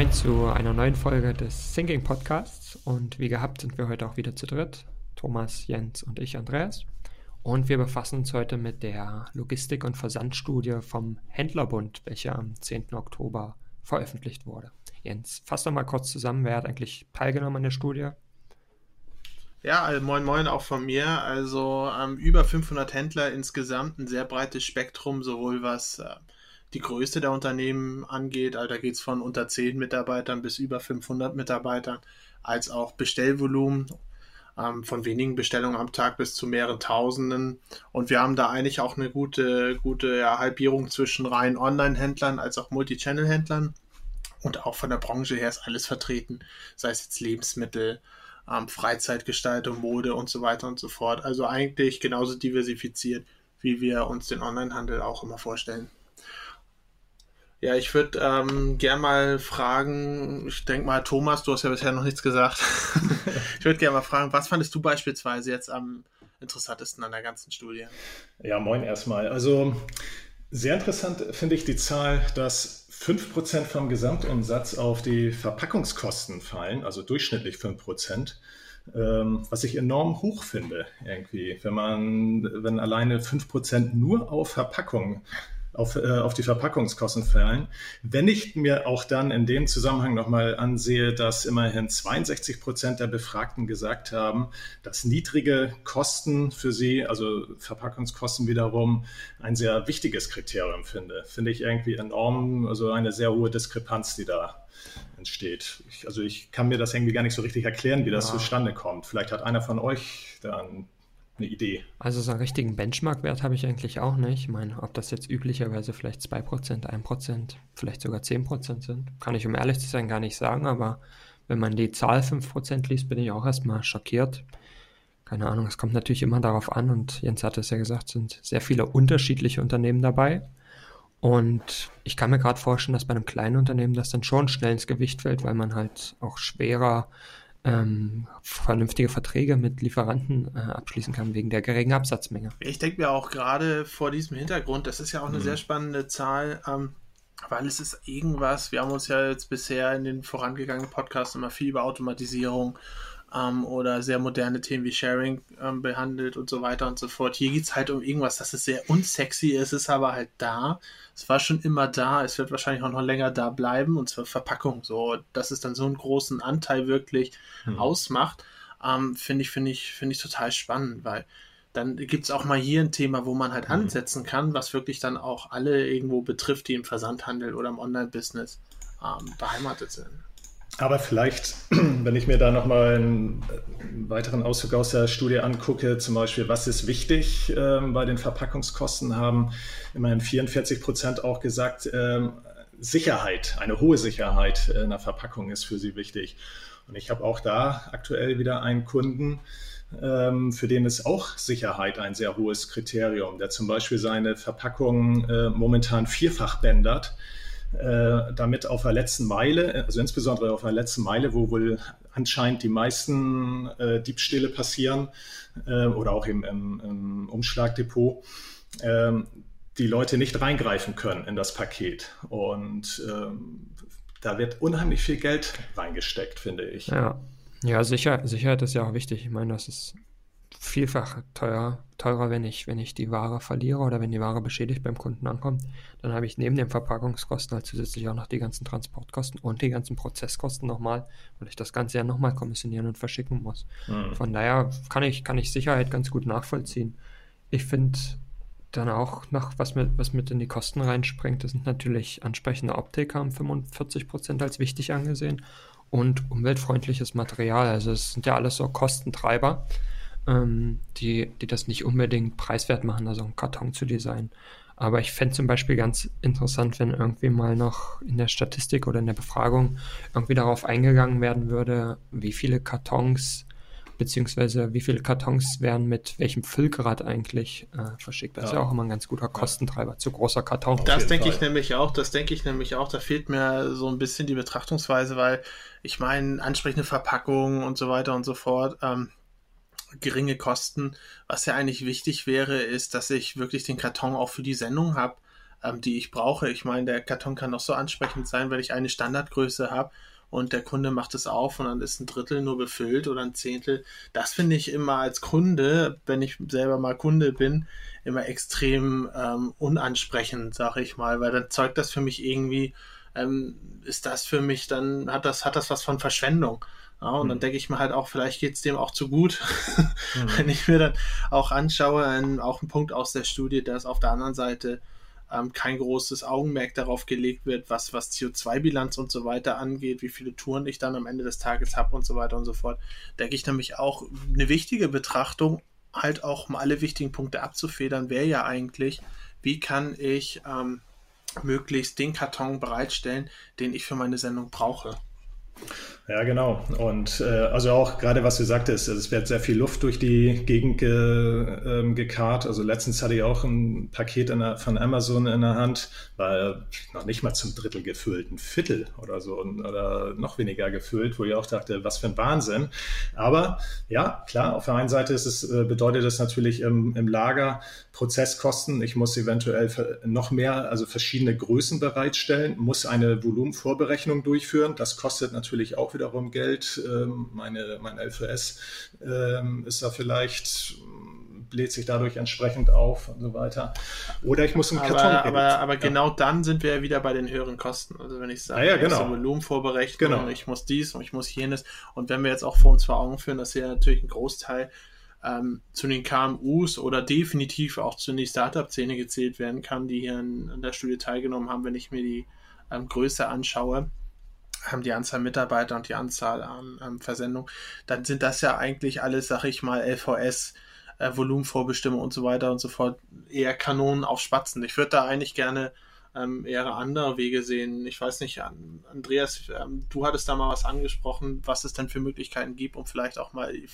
moin zu einer neuen Folge des Thinking Podcasts. Und wie gehabt sind wir heute auch wieder zu dritt. Thomas, Jens und ich, Andreas. Und wir befassen uns heute mit der Logistik- und Versandstudie vom Händlerbund, welche am 10. Oktober veröffentlicht wurde. Jens, fass doch mal kurz zusammen, wer hat eigentlich teilgenommen an der Studie? Ja, also moin moin auch von mir. Also ähm, über 500 Händler insgesamt, ein sehr breites Spektrum, sowohl was äh, die Größe der Unternehmen angeht, also da geht es von unter 10 Mitarbeitern bis über 500 Mitarbeitern, als auch Bestellvolumen ähm, von wenigen Bestellungen am Tag bis zu mehreren Tausenden. Und wir haben da eigentlich auch eine gute, gute ja, Halbierung zwischen rein Online-Händlern als auch Multi-Channel-Händlern. Und auch von der Branche her ist alles vertreten, sei es jetzt Lebensmittel, ähm, Freizeitgestaltung, Mode und so weiter und so fort. Also eigentlich genauso diversifiziert, wie wir uns den Onlinehandel auch immer vorstellen. Ja, ich würde ähm, gern mal fragen, ich denke mal, Thomas, du hast ja bisher noch nichts gesagt. ich würde gerne mal fragen, was fandest du beispielsweise jetzt am interessantesten an der ganzen Studie? Ja, moin erstmal. Also sehr interessant finde ich die Zahl, dass 5% vom Gesamtumsatz auf die Verpackungskosten fallen, also durchschnittlich 5%. Ähm, was ich enorm hoch finde, irgendwie, wenn man, wenn alleine 5% nur auf Verpackung auf, äh, auf die Verpackungskosten fallen. Wenn ich mir auch dann in dem Zusammenhang nochmal ansehe, dass immerhin 62 Prozent der Befragten gesagt haben, dass niedrige Kosten für sie, also Verpackungskosten wiederum, ein sehr wichtiges Kriterium finde, finde ich irgendwie enorm, also eine sehr hohe Diskrepanz, die da entsteht. Ich, also ich kann mir das irgendwie gar nicht so richtig erklären, wie das ja. zustande kommt. Vielleicht hat einer von euch da ein eine Idee. Also so einen richtigen Benchmark-Wert habe ich eigentlich auch nicht. Ich meine, ob das jetzt üblicherweise vielleicht 2%, 1%, vielleicht sogar 10% sind, kann ich um ehrlich zu sein gar nicht sagen, aber wenn man die Zahl 5% liest, bin ich auch erstmal schockiert. Keine Ahnung, es kommt natürlich immer darauf an und Jens hat es ja gesagt, sind sehr viele unterschiedliche Unternehmen dabei. Und ich kann mir gerade vorstellen, dass bei einem kleinen Unternehmen das dann schon schnell ins Gewicht fällt, weil man halt auch schwerer ähm, vernünftige Verträge mit Lieferanten äh, abschließen kann, wegen der geringen Absatzmenge. Ich denke mir auch gerade vor diesem Hintergrund, das ist ja auch eine mhm. sehr spannende Zahl, ähm, weil es ist irgendwas, wir haben uns ja jetzt bisher in den vorangegangenen Podcasts immer viel über Automatisierung ähm, oder sehr moderne Themen wie Sharing ähm, behandelt und so weiter und so fort. Hier geht es halt um irgendwas, das ist sehr unsexy, es ist aber halt da. Es war schon immer da, es wird wahrscheinlich auch noch länger da bleiben, und zwar Verpackung. So, dass es dann so einen großen Anteil wirklich hm. ausmacht, ähm, finde ich, finde ich, finde ich total spannend, weil dann gibt es auch mal hier ein Thema, wo man halt hm. ansetzen kann, was wirklich dann auch alle irgendwo betrifft, die im Versandhandel oder im Online-Business ähm, beheimatet sind. Aber vielleicht, wenn ich mir da nochmal einen weiteren Auszug aus der Studie angucke, zum Beispiel, was ist wichtig äh, bei den Verpackungskosten, haben immerhin 44 Prozent auch gesagt, äh, Sicherheit, eine hohe Sicherheit in der Verpackung ist für sie wichtig. Und ich habe auch da aktuell wieder einen Kunden, ähm, für den ist auch Sicherheit ein sehr hohes Kriterium, der zum Beispiel seine Verpackung äh, momentan vierfach bändert damit auf der letzten Meile, also insbesondere auf der letzten Meile, wo wohl anscheinend die meisten äh, Diebstähle passieren äh, oder auch im, im, im Umschlagdepot, ähm, die Leute nicht reingreifen können in das Paket. Und ähm, da wird unheimlich viel Geld reingesteckt, finde ich. Ja, ja sicher, Sicherheit ist ja auch wichtig. Ich meine, das ist vielfach teuer, teurer, wenn ich, wenn ich die Ware verliere oder wenn die Ware beschädigt beim Kunden ankommt. Dann habe ich neben den Verpackungskosten halt zusätzlich auch noch die ganzen Transportkosten und die ganzen Prozesskosten nochmal, weil ich das Ganze ja nochmal kommissionieren und verschicken muss. Mhm. Von daher kann ich, kann ich Sicherheit ganz gut nachvollziehen. Ich finde dann auch noch, was mit, was mit in die Kosten reinspringt, das sind natürlich ansprechende Optik, haben 45% als wichtig angesehen und umweltfreundliches Material. Also es sind ja alles so Kostentreiber ähm, die, die das nicht unbedingt preiswert machen, also einen Karton zu designen. Aber ich fände zum Beispiel ganz interessant, wenn irgendwie mal noch in der Statistik oder in der Befragung irgendwie darauf eingegangen werden würde, wie viele Kartons beziehungsweise wie viele Kartons werden mit welchem Füllgrad eigentlich äh, verschickt. Das ja. ist ja auch immer ein ganz guter Kostentreiber, zu großer Karton. Das denke ich nämlich auch, das denke ich nämlich auch, da fehlt mir so ein bisschen die Betrachtungsweise, weil ich meine, ansprechende Verpackungen und so weiter und so fort, ähm, geringe Kosten. Was ja eigentlich wichtig wäre, ist, dass ich wirklich den Karton auch für die Sendung habe. ähm, die ich brauche. Ich meine, der Karton kann noch so ansprechend sein, weil ich eine Standardgröße habe und der Kunde macht es auf und dann ist ein Drittel nur befüllt oder ein Zehntel. Das finde ich immer als Kunde, wenn ich selber mal Kunde bin, immer extrem ähm, unansprechend, sag ich mal, weil dann zeugt das für mich irgendwie, ähm, ist das für mich, dann hat das, hat das was von Verschwendung. Ja, und mhm. dann denke ich mir halt auch, vielleicht geht es dem auch zu gut, mhm. wenn ich mir dann auch anschaue, ein, auch ein Punkt aus der Studie, dass auf der anderen Seite ähm, kein großes Augenmerk darauf gelegt wird, was, was CO2-Bilanz und so weiter angeht, wie viele Touren ich dann am Ende des Tages habe und so weiter und so fort. Denke ich nämlich auch eine wichtige Betrachtung, halt auch um alle wichtigen Punkte abzufedern, wäre ja eigentlich, wie kann ich ähm, möglichst den Karton bereitstellen, den ich für meine Sendung brauche. Ja, genau. Und äh, also auch gerade was du sagtest, also es wird sehr viel Luft durch die Gegend ge, ähm, gekarrt. Also letztens hatte ich auch ein Paket der, von Amazon in der Hand, war noch nicht mal zum Drittel gefüllt, ein Viertel oder so oder noch weniger gefüllt, wo ich auch dachte, was für ein Wahnsinn. Aber ja, klar, auf der einen Seite ist es, äh, bedeutet es natürlich im, im Lager Prozesskosten. Ich muss eventuell noch mehr, also verschiedene Größen bereitstellen, muss eine Volumenvorberechnung durchführen. Das kostet natürlich auch wieder wiederum Geld. Ähm, meine, mein LVS ähm, ist da vielleicht bläht sich dadurch entsprechend auf und so weiter. Oder ich muss einen aber, Karton. Aber, aber ja. genau dann sind wir ja wieder bei den höheren Kosten. Also wenn ich sage, ah, ja, genau. Volumen vorberechnen, genau. ich muss dies und ich muss jenes. Und wenn wir jetzt auch vor uns vor Augen führen, dass ja natürlich ein Großteil ähm, zu den KMUs oder definitiv auch zu den Startup-Szene gezählt werden kann, die hier in, in, der Studie teilgenommen haben, wenn ich mir die ähm, Größe anschaue die Anzahl Mitarbeiter und die Anzahl an ähm, Versendungen, dann sind das ja eigentlich alles, sag ich mal, LVS, äh, Volumenvorbestimmung und so weiter und so fort, eher Kanonen auf Spatzen. Ich würde da eigentlich gerne ähm, eher andere Wege sehen. Ich weiß nicht, Andreas, ähm, du hattest da mal was angesprochen, was es denn für Möglichkeiten gibt, um vielleicht auch mal die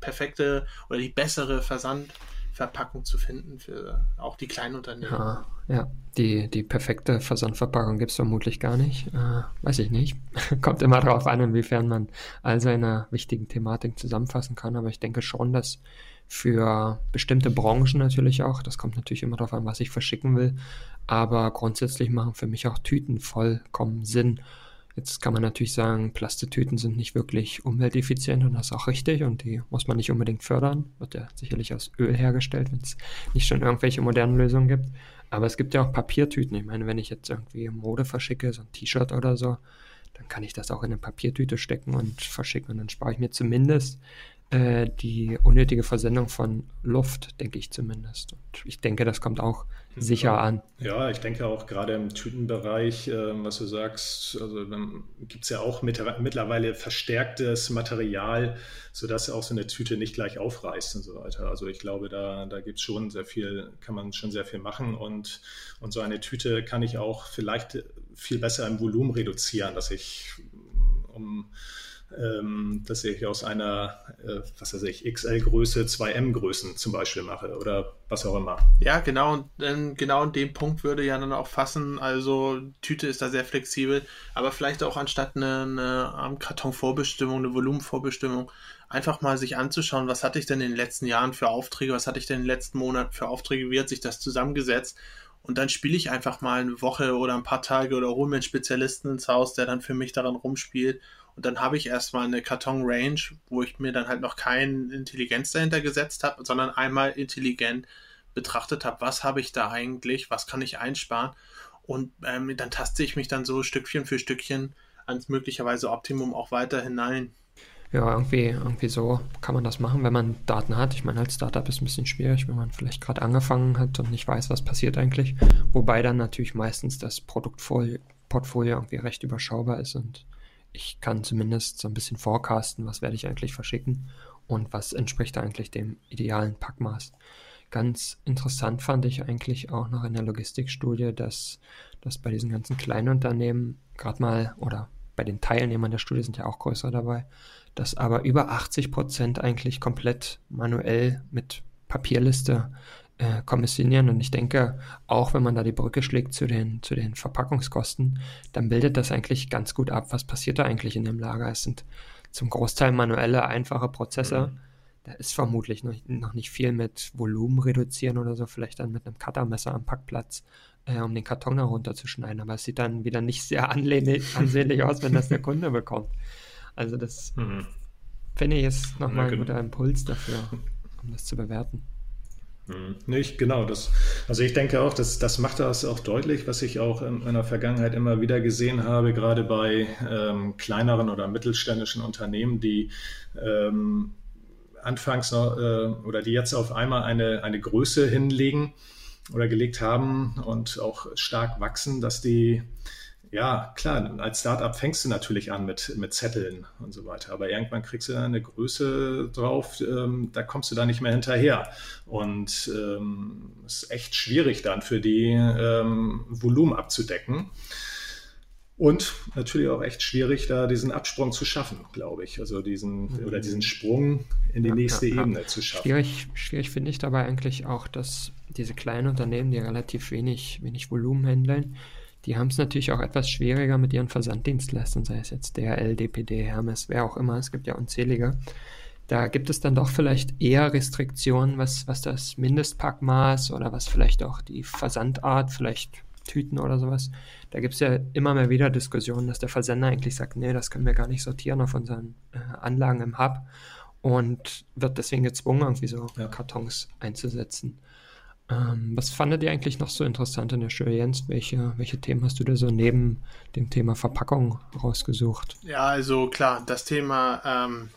perfekte oder die bessere Versand Verpackung zu finden für auch die kleinen Unternehmen. Ja, ja. Die, die perfekte Versandverpackung gibt es vermutlich gar nicht. Äh, weiß ich nicht. Kommt immer darauf an, inwiefern man all seine wichtigen Thematiken zusammenfassen kann. Aber ich denke schon, dass für bestimmte Branchen natürlich auch, das kommt natürlich immer darauf an, was ich verschicken will, aber grundsätzlich machen für mich auch Tüten vollkommen Sinn. Jetzt kann man natürlich sagen, Plastetüten sind nicht wirklich umwelteffizient und das ist auch richtig und die muss man nicht unbedingt fördern. Wird ja sicherlich aus Öl hergestellt, wenn es nicht schon irgendwelche modernen Lösungen gibt. Aber es gibt ja auch Papiertüten. Ich meine, wenn ich jetzt irgendwie Mode verschicke, so ein T-Shirt oder so, dann kann ich das auch in eine Papiertüte stecken und verschicken und dann spare ich mir zumindest äh, die unnötige Versendung von Luft, denke ich zumindest. Und ich denke, das kommt auch sicher ja, an. Ja, ich denke auch gerade im Tütenbereich, äh, was du sagst, also gibt es ja auch mit, mittlerweile verstärktes Material, sodass auch so eine Tüte nicht gleich aufreißt und so weiter. Also ich glaube, da, da gibt es schon sehr viel, kann man schon sehr viel machen und, und so eine Tüte kann ich auch vielleicht viel besser im Volumen reduzieren, dass ich um ähm, dass ich aus einer, äh, was weiß ich, XL-Größe 2M-Größen zum Beispiel mache oder was auch immer. Ja, genau, und ähm, genau in dem Punkt würde ja dann auch fassen, also Tüte ist da sehr flexibel, aber vielleicht auch anstatt eine, eine Kartonvorbestimmung, eine Volumenvorbestimmung, einfach mal sich anzuschauen, was hatte ich denn in den letzten Jahren für Aufträge, was hatte ich denn in den letzten Monaten für Aufträge, wie hat sich das zusammengesetzt? Und dann spiele ich einfach mal eine Woche oder ein paar Tage oder hole mir einen Spezialisten ins Haus, der dann für mich daran rumspielt und dann habe ich erstmal eine Karton-Range, wo ich mir dann halt noch keine Intelligenz dahinter gesetzt habe, sondern einmal intelligent betrachtet habe, was habe ich da eigentlich, was kann ich einsparen. Und ähm, dann taste ich mich dann so Stückchen für Stückchen ans möglicherweise Optimum auch weiter hinein. Ja, irgendwie, irgendwie so kann man das machen, wenn man Daten hat. Ich meine, als Startup ist es ein bisschen schwierig, wenn man vielleicht gerade angefangen hat und nicht weiß, was passiert eigentlich. Wobei dann natürlich meistens das Produktportfolio irgendwie recht überschaubar ist und ich kann zumindest so ein bisschen forecasten, was werde ich eigentlich verschicken und was entspricht eigentlich dem idealen Packmaß. Ganz interessant fand ich eigentlich auch noch in der Logistikstudie, dass, dass bei diesen ganzen kleinen Unternehmen gerade mal oder bei den Teilnehmern der Studie sind ja auch größer dabei, dass aber über 80 Prozent eigentlich komplett manuell mit Papierliste äh, kommissionieren. Und ich denke, auch wenn man da die Brücke schlägt zu den, zu den Verpackungskosten, dann bildet das eigentlich ganz gut ab, was passiert da eigentlich in dem Lager. Es sind zum Großteil manuelle, einfache Prozesse. Mhm. da ist vermutlich noch, noch nicht viel mit Volumen reduzieren oder so, vielleicht dann mit einem Cuttermesser am Packplatz, äh, um den Karton herunterzuschneiden. Aber es sieht dann wieder nicht sehr ansehnlich aus, wenn das der Kunde bekommt. Also das mhm. finde ich ist nochmal ein guter Impuls dafür, um das zu bewerten. Mhm. Nicht, genau. Das, also ich denke auch, das, das macht das auch deutlich, was ich auch in meiner Vergangenheit immer wieder gesehen habe, gerade bei ähm, kleineren oder mittelständischen Unternehmen, die ähm, anfangs noch, äh, oder die jetzt auf einmal eine, eine Größe hinlegen oder gelegt haben und auch stark wachsen, dass die ja, klar, als Startup fängst du natürlich an mit, mit Zetteln und so weiter, aber irgendwann kriegst du dann eine Größe drauf, ähm, da kommst du da nicht mehr hinterher. Und ähm, es ist echt schwierig dann für die ähm, Volumen abzudecken. Und natürlich auch echt schwierig, da diesen Absprung zu schaffen, glaube ich. Also diesen mhm. oder diesen Sprung in die ja, nächste ja, Ebene ja. zu schaffen. Schwierig, schwierig finde ich dabei eigentlich auch, dass diese kleinen Unternehmen, die relativ wenig, wenig Volumen handeln, die haben es natürlich auch etwas schwieriger mit ihren Versanddienstleistern, sei es jetzt DHL, DPD, Hermes, wer auch immer, es gibt ja unzählige. Da gibt es dann doch vielleicht eher Restriktionen, was, was das Mindestpackmaß oder was vielleicht auch die Versandart, vielleicht Tüten oder sowas. Da gibt es ja immer mehr wieder Diskussionen, dass der Versender eigentlich sagt, nee, das können wir gar nicht sortieren auf unseren äh, Anlagen im Hub und wird deswegen gezwungen, irgendwie so ja. Kartons einzusetzen. Ähm, was fandet ihr eigentlich noch so interessant in der Show, Jens? Welche, welche Themen hast du da so neben dem Thema Verpackung rausgesucht? Ja, also klar, das Thema ähm,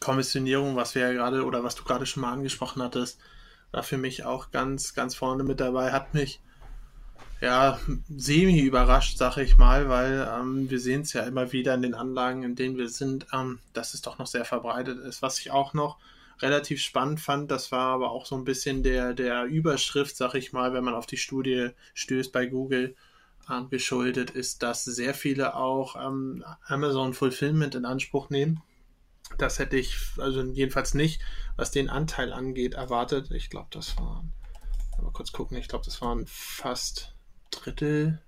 Kommissionierung, was wir ja gerade oder was du gerade schon mal angesprochen hattest, war für mich auch ganz, ganz vorne mit dabei. Hat mich ja semi überrascht, sag ich mal, weil ähm, wir sehen es ja immer wieder in den Anlagen, in denen wir sind, ähm, dass es doch noch sehr verbreitet ist. Was ich auch noch relativ spannend fand. Das war aber auch so ein bisschen der, der Überschrift, sag ich mal, wenn man auf die Studie stößt bei Google, ähm, geschuldet ist, dass sehr viele auch ähm, Amazon Fulfillment in Anspruch nehmen. Das hätte ich, also jedenfalls nicht, was den Anteil angeht, erwartet. Ich glaube, das waren, mal kurz gucken, ich glaube, das waren fast Drittel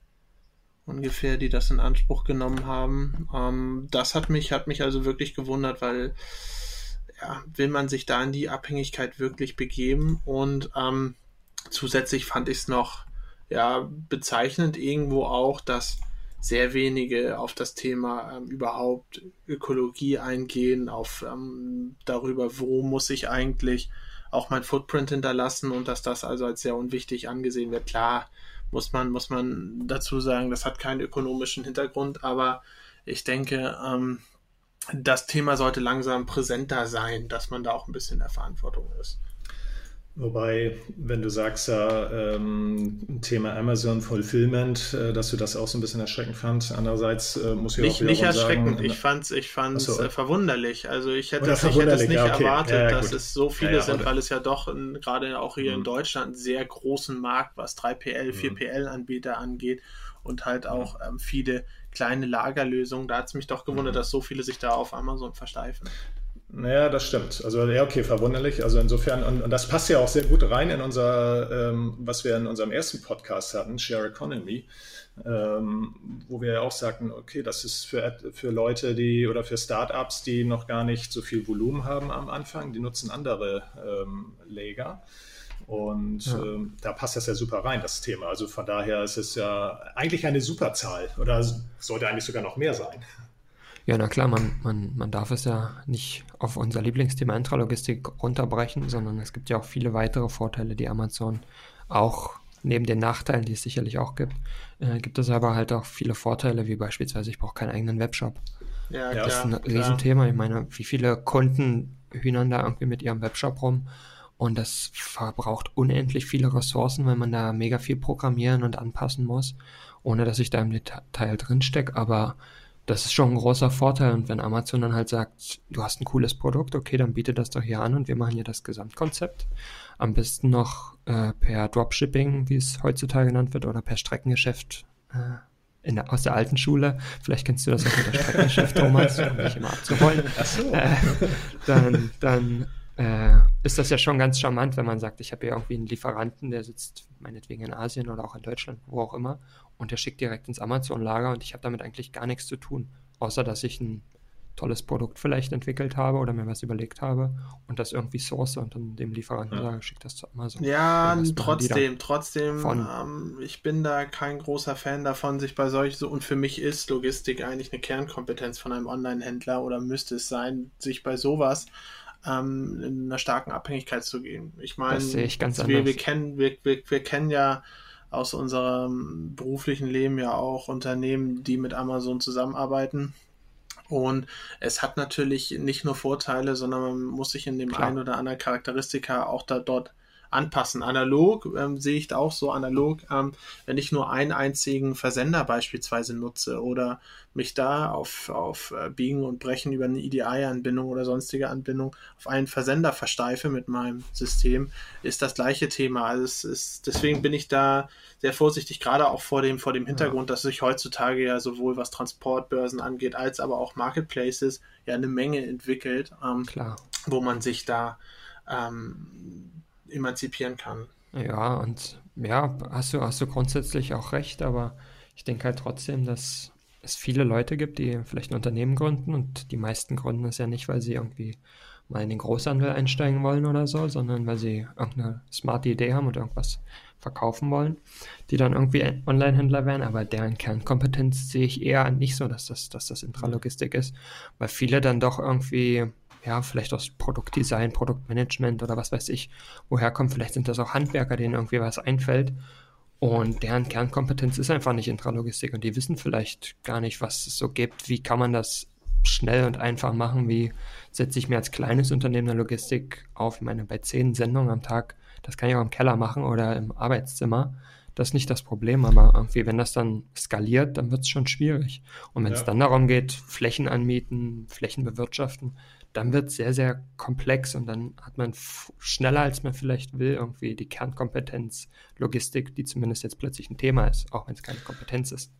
ungefähr, die das in Anspruch genommen haben. Ähm, das hat mich, hat mich also wirklich gewundert, weil ja, will man sich da in die Abhängigkeit wirklich begeben? Und ähm, zusätzlich fand ich es noch ja, bezeichnend irgendwo auch, dass sehr wenige auf das Thema ähm, überhaupt Ökologie eingehen, auf ähm, darüber, wo muss ich eigentlich auch mein Footprint hinterlassen und dass das also als sehr unwichtig angesehen wird. Klar, muss man, muss man dazu sagen, das hat keinen ökonomischen Hintergrund, aber ich denke, ähm, das Thema sollte langsam präsenter sein, dass man da auch ein bisschen der Verantwortung ist. Wobei, wenn du sagst, ja, ähm, Thema Amazon Fulfillment, äh, dass du das auch so ein bisschen erschreckend fand. Andererseits äh, muss ich nicht, auch Nicht erschreckend, sagen, ich fand es ich fand's, so. äh, verwunderlich. Also ich hätte, es, ich hätte es nicht ja, okay. erwartet, ja, dass es so viele sind, weil es ja doch gerade auch hier mhm. in Deutschland einen sehr großen Markt, was 3PL, 4PL-Anbieter angeht und halt auch ähm, viele kleine Lagerlösungen. Da hat es mich doch gewundert, mhm. dass so viele sich da auf Amazon versteifen. Naja, das stimmt. Also ja, okay, verwunderlich. Also insofern, und, und das passt ja auch sehr gut rein in unser, ähm, was wir in unserem ersten Podcast hatten, Share Economy, ähm, wo wir ja auch sagten, okay, das ist für, für Leute, die oder für Startups, die noch gar nicht so viel Volumen haben am Anfang, die nutzen andere ähm, Lager. Und ja. ähm, da passt das ja super rein, das Thema. Also von daher ist es ja eigentlich eine super Zahl oder sollte eigentlich sogar noch mehr sein. Ja, na klar, man, man, man darf es ja nicht auf unser Lieblingsthema Intralogistik runterbrechen, sondern es gibt ja auch viele weitere Vorteile, die Amazon auch neben den Nachteilen, die es sicherlich auch gibt, äh, gibt es aber halt auch viele Vorteile, wie beispielsweise, ich brauche keinen eigenen Webshop. Ja, das klar, ist ein Riesenthema. Ich meine, wie viele Kunden hühnern da irgendwie mit ihrem Webshop rum und das verbraucht unendlich viele Ressourcen, weil man da mega viel programmieren und anpassen muss, ohne dass ich da im Detail drin stecke. Aber das ist schon ein großer Vorteil. Und wenn Amazon dann halt sagt, du hast ein cooles Produkt, okay, dann biete das doch hier an und wir machen hier das Gesamtkonzept. Am besten noch äh, per Dropshipping, wie es heutzutage genannt wird, oder per Streckengeschäft äh, in der, aus der alten Schule. Vielleicht kennst du das auch mit der Streckengeschäft, Thomas, um mich immer abzuholen. Ach so. Äh, dann, dann äh, ist das ja schon ganz charmant, wenn man sagt, ich habe hier irgendwie einen Lieferanten, der sitzt meinetwegen in Asien oder auch in Deutschland, wo auch immer, und der schickt direkt ins Amazon-Lager und ich habe damit eigentlich gar nichts zu tun, außer dass ich ein tolles Produkt vielleicht entwickelt habe oder mir was überlegt habe und das irgendwie source und dann dem Lieferanten ja. sage, schick das zu Amazon. Ja, trotzdem, trotzdem, ähm, ich bin da kein großer Fan davon, sich bei solchen, so, und für mich ist Logistik eigentlich eine Kernkompetenz von einem Online-Händler oder müsste es sein, sich bei sowas ähm, in einer starken Abhängigkeit zu gehen. Ich meine, ich wir, wir, kennen, wir, wir, wir kennen ja aus unserem beruflichen Leben ja auch Unternehmen, die mit Amazon zusammenarbeiten. Und es hat natürlich nicht nur Vorteile, sondern man muss sich in dem Klar. einen oder anderen Charakteristika auch da dort anpassen. Analog ähm, sehe ich da auch so analog, ähm, wenn ich nur einen einzigen Versender beispielsweise nutze oder mich da auf, auf äh, Biegen und Brechen über eine EDI-Anbindung oder sonstige Anbindung auf einen Versender versteife mit meinem System, ist das gleiche Thema. Also es ist, deswegen bin ich da sehr vorsichtig, gerade auch vor dem, vor dem Hintergrund, dass sich heutzutage ja sowohl was Transportbörsen angeht, als aber auch Marketplaces ja eine Menge entwickelt, ähm, wo man sich da ähm, emanzipieren kann. Ja, und ja, hast du, hast du grundsätzlich auch recht, aber ich denke halt trotzdem, dass es viele Leute gibt, die vielleicht ein Unternehmen gründen und die meisten gründen es ja nicht, weil sie irgendwie mal in den Großhandel einsteigen wollen oder so, sondern weil sie irgendeine smarte Idee haben und irgendwas verkaufen wollen, die dann irgendwie Online-Händler werden, aber deren Kernkompetenz sehe ich eher nicht so, dass das, dass das Intralogistik ist, weil viele dann doch irgendwie ja, vielleicht aus Produktdesign, Produktmanagement oder was weiß ich, woher kommen. Vielleicht sind das auch Handwerker, denen irgendwie was einfällt. Und deren Kernkompetenz ist einfach nicht Intralogistik und die wissen vielleicht gar nicht, was es so gibt. Wie kann man das schnell und einfach machen? Wie setze ich mir als kleines Unternehmen eine Logistik auf? Ich meine, bei zehn Sendungen am Tag, das kann ich auch im Keller machen oder im Arbeitszimmer. Das ist nicht das Problem, aber irgendwie, wenn das dann skaliert, dann wird es schon schwierig. Und wenn es ja. dann darum geht, Flächen anmieten, Flächen bewirtschaften, dann wird es sehr, sehr komplex und dann hat man schneller, als man vielleicht will, irgendwie die Kernkompetenz Logistik, die zumindest jetzt plötzlich ein Thema ist, auch wenn es keine Kompetenz ist.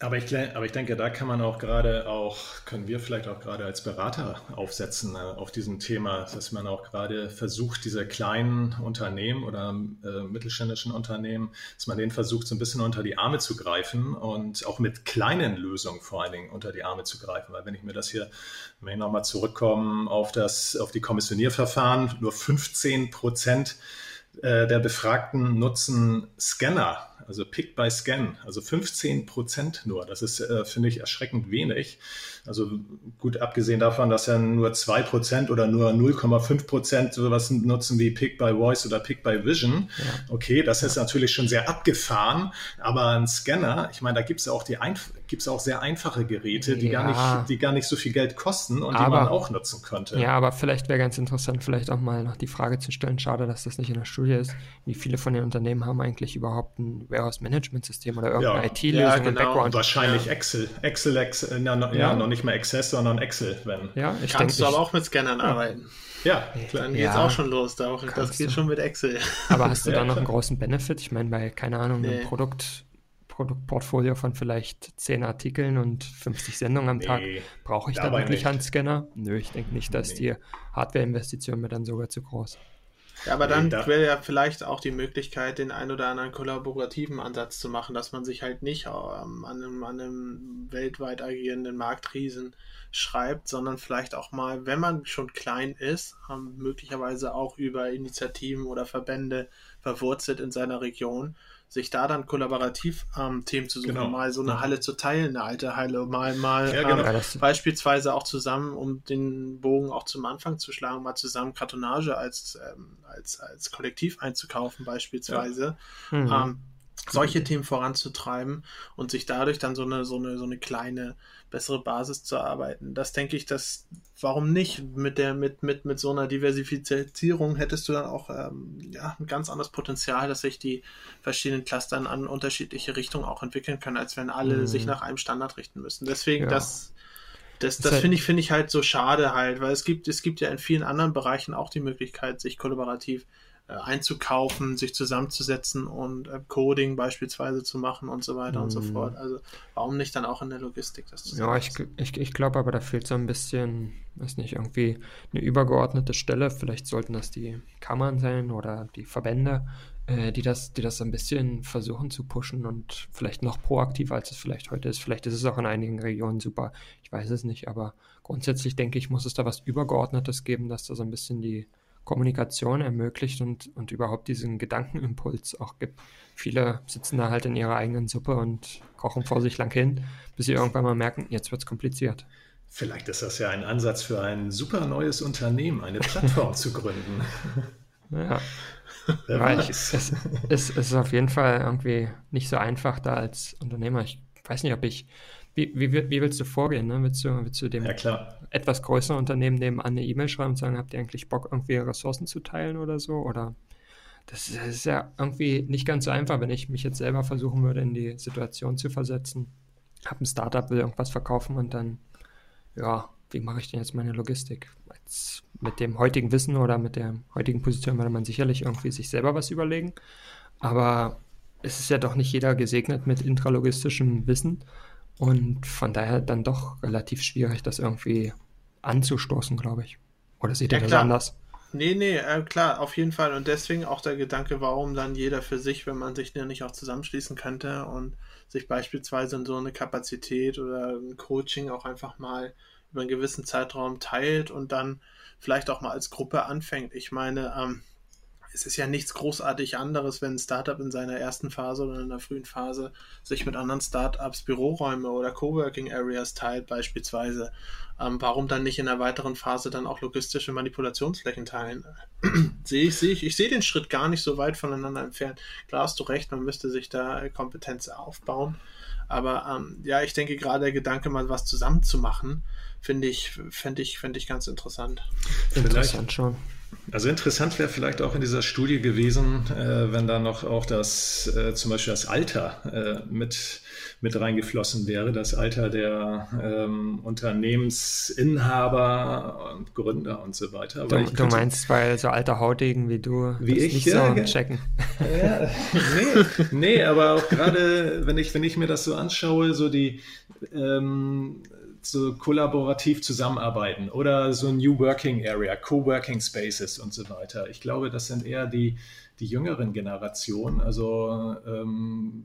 Aber ich, aber ich denke, da kann man auch gerade auch, können wir vielleicht auch gerade als Berater aufsetzen äh, auf diesem Thema, dass man auch gerade versucht, diese kleinen Unternehmen oder äh, mittelständischen Unternehmen, dass man denen versucht, so ein bisschen unter die Arme zu greifen und auch mit kleinen Lösungen vor allen Dingen unter die Arme zu greifen. Weil wenn ich mir das hier, wenn ich nochmal zurückkommen auf das, auf die Kommissionierverfahren, nur 15 Prozent äh, der Befragten nutzen Scanner also Pick by Scan, also 15 Prozent nur. Das ist, äh, finde ich, erschreckend wenig. Also gut abgesehen davon, dass ja nur 2 Prozent oder nur 0,5 Prozent sowas nutzen wie Pick by Voice oder Pick by Vision. Ja. Okay, das ist natürlich schon sehr abgefahren, aber ein Scanner, ich meine, da gibt es auch die Einf gibt's auch sehr einfache Geräte, die, ja. gar nicht, die gar nicht so viel Geld kosten und aber, die man auch nutzen könnte. Ja, aber vielleicht wäre ganz interessant, vielleicht auch mal noch die Frage zu stellen, schade, dass das nicht in der Studie ist, wie viele von den Unternehmen haben eigentlich überhaupt ein Warehouse-Management-System oder irgendeine ja. IT-Lösung ja, genau. im Background? Wahrscheinlich Excel. Excel, Excel ja, no, ja. noch nicht mal Access, sondern Excel. Wenn. Ja, ich Kannst denk, du aber auch mit Scannern arbeiten. Ja, klar. Dann geht es auch schon los. Da auch, das geht schon mit Excel. Aber hast du da noch einen großen Benefit? Ich meine, bei, keine Ahnung, nee. einem Produkt Produktportfolio von vielleicht 10 Artikeln und 50 Sendungen am nee, Tag. Brauche ich da wirklich nicht. Handscanner? Nö, ich denke nicht, dass nee. die Hardware-Investition mir dann sogar zu groß. Ja, aber dann nee, wäre ja vielleicht auch die Möglichkeit, den ein oder anderen kollaborativen Ansatz zu machen, dass man sich halt nicht ähm, an, einem, an einem weltweit agierenden Marktriesen schreibt, sondern vielleicht auch mal, wenn man schon klein ist, ähm, möglicherweise auch über Initiativen oder Verbände verwurzelt in seiner Region, sich da dann kollaborativ ähm, Themen zu suchen, genau. mal so eine Halle zu teilen, eine alte Halle, mal mal ja, genau. ähm, beispielsweise auch zusammen, um den Bogen auch zum Anfang zu schlagen, mal zusammen Kartonage als ähm, als als Kollektiv einzukaufen beispielsweise. Ja. Mhm. Ähm, solche Themen voranzutreiben und sich dadurch dann so eine, so eine, so eine kleine, bessere Basis zu erarbeiten. Das denke ich, dass, warum nicht? Mit der, mit, mit, mit so einer Diversifizierung hättest du dann auch ähm, ja, ein ganz anderes Potenzial, dass sich die verschiedenen Clustern an unterschiedliche Richtungen auch entwickeln können, als wenn alle mhm. sich nach einem Standard richten müssen. Deswegen, ja. das, das, das finde ich, finde ich halt so schade halt, weil es gibt, es gibt ja in vielen anderen Bereichen auch die Möglichkeit, sich kollaborativ äh, einzukaufen, sich zusammenzusetzen und äh, Coding beispielsweise zu machen und so weiter mm. und so mhm. fort. Also warum nicht dann auch in der Logistik das zu Ja, ich, ich, ich glaube aber, da fehlt so ein bisschen, weiß nicht, irgendwie eine übergeordnete Stelle. Vielleicht sollten das die Kammern sein oder die Verbände, äh, die das, die das ein bisschen versuchen zu pushen und vielleicht noch proaktiver, als es vielleicht heute ist. Vielleicht ist es auch in einigen Regionen super. Ich weiß es nicht, aber grundsätzlich denke ich, muss es da was Übergeordnetes geben, dass da so ein bisschen die Kommunikation ermöglicht und, und überhaupt diesen Gedankenimpuls auch gibt. Viele sitzen da halt in ihrer eigenen Suppe und kochen vor sich lang hin, bis sie irgendwann mal merken, jetzt wird es kompliziert. Vielleicht ist das ja ein Ansatz für ein super neues Unternehmen, eine Plattform zu gründen. Ja. Wer ich, es, es, es ist auf jeden Fall irgendwie nicht so einfach da als Unternehmer. Ich weiß nicht, ob ich. Wie, wie, wie willst du vorgehen? Ne? Willst, du, willst du dem ja, etwas größeren Unternehmen nebenan eine E-Mail schreiben und sagen, habt ihr eigentlich Bock, irgendwie Ressourcen zu teilen oder so? Oder das ist, das ist ja irgendwie nicht ganz so einfach, wenn ich mich jetzt selber versuchen würde, in die Situation zu versetzen. Hab ein Startup, will irgendwas verkaufen und dann, ja, wie mache ich denn jetzt meine Logistik? Jetzt mit dem heutigen Wissen oder mit der heutigen Position würde man sicherlich irgendwie sich selber was überlegen. Aber es ist ja doch nicht jeder gesegnet mit intralogistischem Wissen und von daher dann doch relativ schwierig, das irgendwie anzustoßen, glaube ich. Oder sieht ja, er das anders? Nee, nee, äh, klar, auf jeden Fall. Und deswegen auch der Gedanke, warum dann jeder für sich, wenn man sich ja nicht auch zusammenschließen könnte und sich beispielsweise in so eine Kapazität oder ein Coaching auch einfach mal über einen gewissen Zeitraum teilt und dann vielleicht auch mal als Gruppe anfängt. Ich meine, ähm, es ist ja nichts großartig anderes, wenn ein Startup in seiner ersten Phase oder in der frühen Phase sich mit anderen Startups Büroräume oder Coworking Areas teilt, beispielsweise. Ähm, warum dann nicht in der weiteren Phase dann auch logistische Manipulationsflächen teilen? sehe ich, sehe ich, ich sehe den Schritt gar nicht so weit voneinander entfernt. Klar hast du recht, man müsste sich da Kompetenz aufbauen. Aber ähm, ja, ich denke gerade der Gedanke, mal was zusammen zu machen, finde ich, fände ich, fände ich ganz interessant. Interessant schon. Also interessant wäre vielleicht auch in dieser Studie gewesen, äh, wenn da noch auch das, äh, zum Beispiel das Alter äh, mit, mit reingeflossen wäre, das Alter der ähm, Unternehmensinhaber und Gründer und so weiter. Du, du, meinst, weil so alte Hautigen wie du wie ich, nicht ja, so checken. Ja, nee, nee, aber auch gerade, wenn ich, wenn ich mir das so anschaue, so die ähm, so kollaborativ zusammenarbeiten oder so New Working Area, Co-working Spaces und so weiter. Ich glaube, das sind eher die, die jüngeren Generationen, also ähm,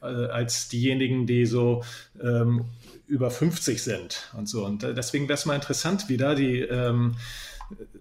äh, als diejenigen, die so ähm, über 50 sind und so. Und deswegen wäre es mal interessant, wie da die ähm,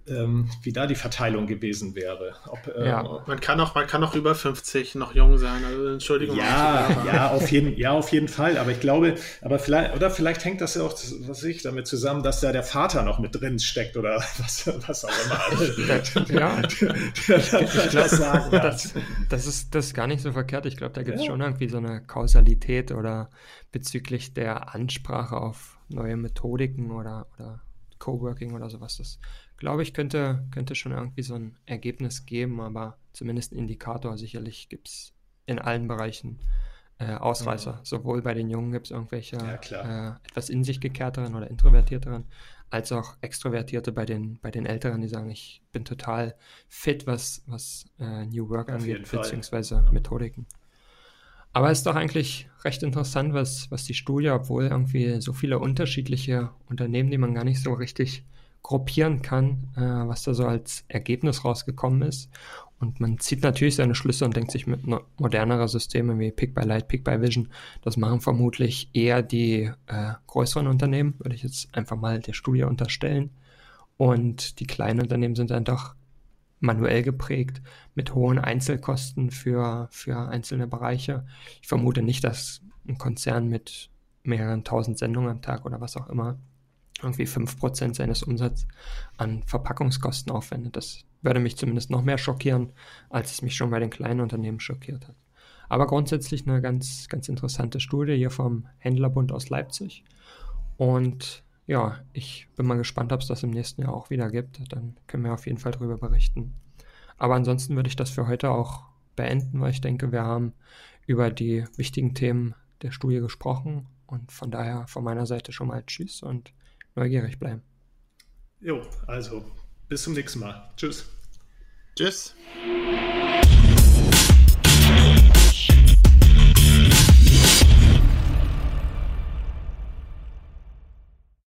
ähm, wie da die Verteilung gewesen wäre. Ob, ähm, ja. man, kann auch, man kann auch über 50 noch jung sein. Also Entschuldigung. Ja, ja, auf jeden, ja, auf jeden Fall. Aber ich glaube, aber vielleicht, oder vielleicht hängt das ja auch, was ich, damit zusammen, dass da der Vater noch mit drin steckt oder was, was auch immer. ja. ich glaube, das, das, ist, das ist gar nicht so verkehrt. Ich glaube, da gibt es ja. schon irgendwie so eine Kausalität oder bezüglich der Ansprache auf neue Methodiken oder, oder Coworking oder sowas. Das glaube ich, könnte, könnte schon irgendwie so ein Ergebnis geben, aber zumindest ein Indikator. Sicherlich gibt es in allen Bereichen äh, Ausreißer. Mhm. Sowohl bei den Jungen gibt es irgendwelche ja, äh, etwas in sich gekehrteren oder introvertierteren, als auch Extrovertierte bei den, bei den Älteren, die sagen, ich bin total fit, was, was äh, New Work Auf angeht, beziehungsweise ja. Methodiken. Aber es ist doch eigentlich recht interessant, was, was die Studie, obwohl irgendwie so viele unterschiedliche Unternehmen, die man gar nicht so richtig gruppieren kann, äh, was da so als Ergebnis rausgekommen ist. Und man zieht natürlich seine Schlüsse und denkt sich mit modernerer Systeme wie Pick by Light, Pick by Vision, das machen vermutlich eher die äh, größeren Unternehmen, würde ich jetzt einfach mal der Studie unterstellen. Und die kleinen Unternehmen sind dann doch manuell geprägt mit hohen Einzelkosten für, für einzelne Bereiche. Ich vermute nicht, dass ein Konzern mit mehreren tausend Sendungen am Tag oder was auch immer irgendwie 5% seines Umsatzes an Verpackungskosten aufwendet. Das würde mich zumindest noch mehr schockieren, als es mich schon bei den kleinen Unternehmen schockiert hat. Aber grundsätzlich eine ganz, ganz interessante Studie hier vom Händlerbund aus Leipzig. Und ja, ich bin mal gespannt, ob es das im nächsten Jahr auch wieder gibt. Dann können wir auf jeden Fall darüber berichten. Aber ansonsten würde ich das für heute auch beenden, weil ich denke, wir haben über die wichtigen Themen der Studie gesprochen. Und von daher von meiner Seite schon mal Tschüss und neugierig bleiben. Jo, also bis zum nächsten Mal. Tschüss. Tschüss.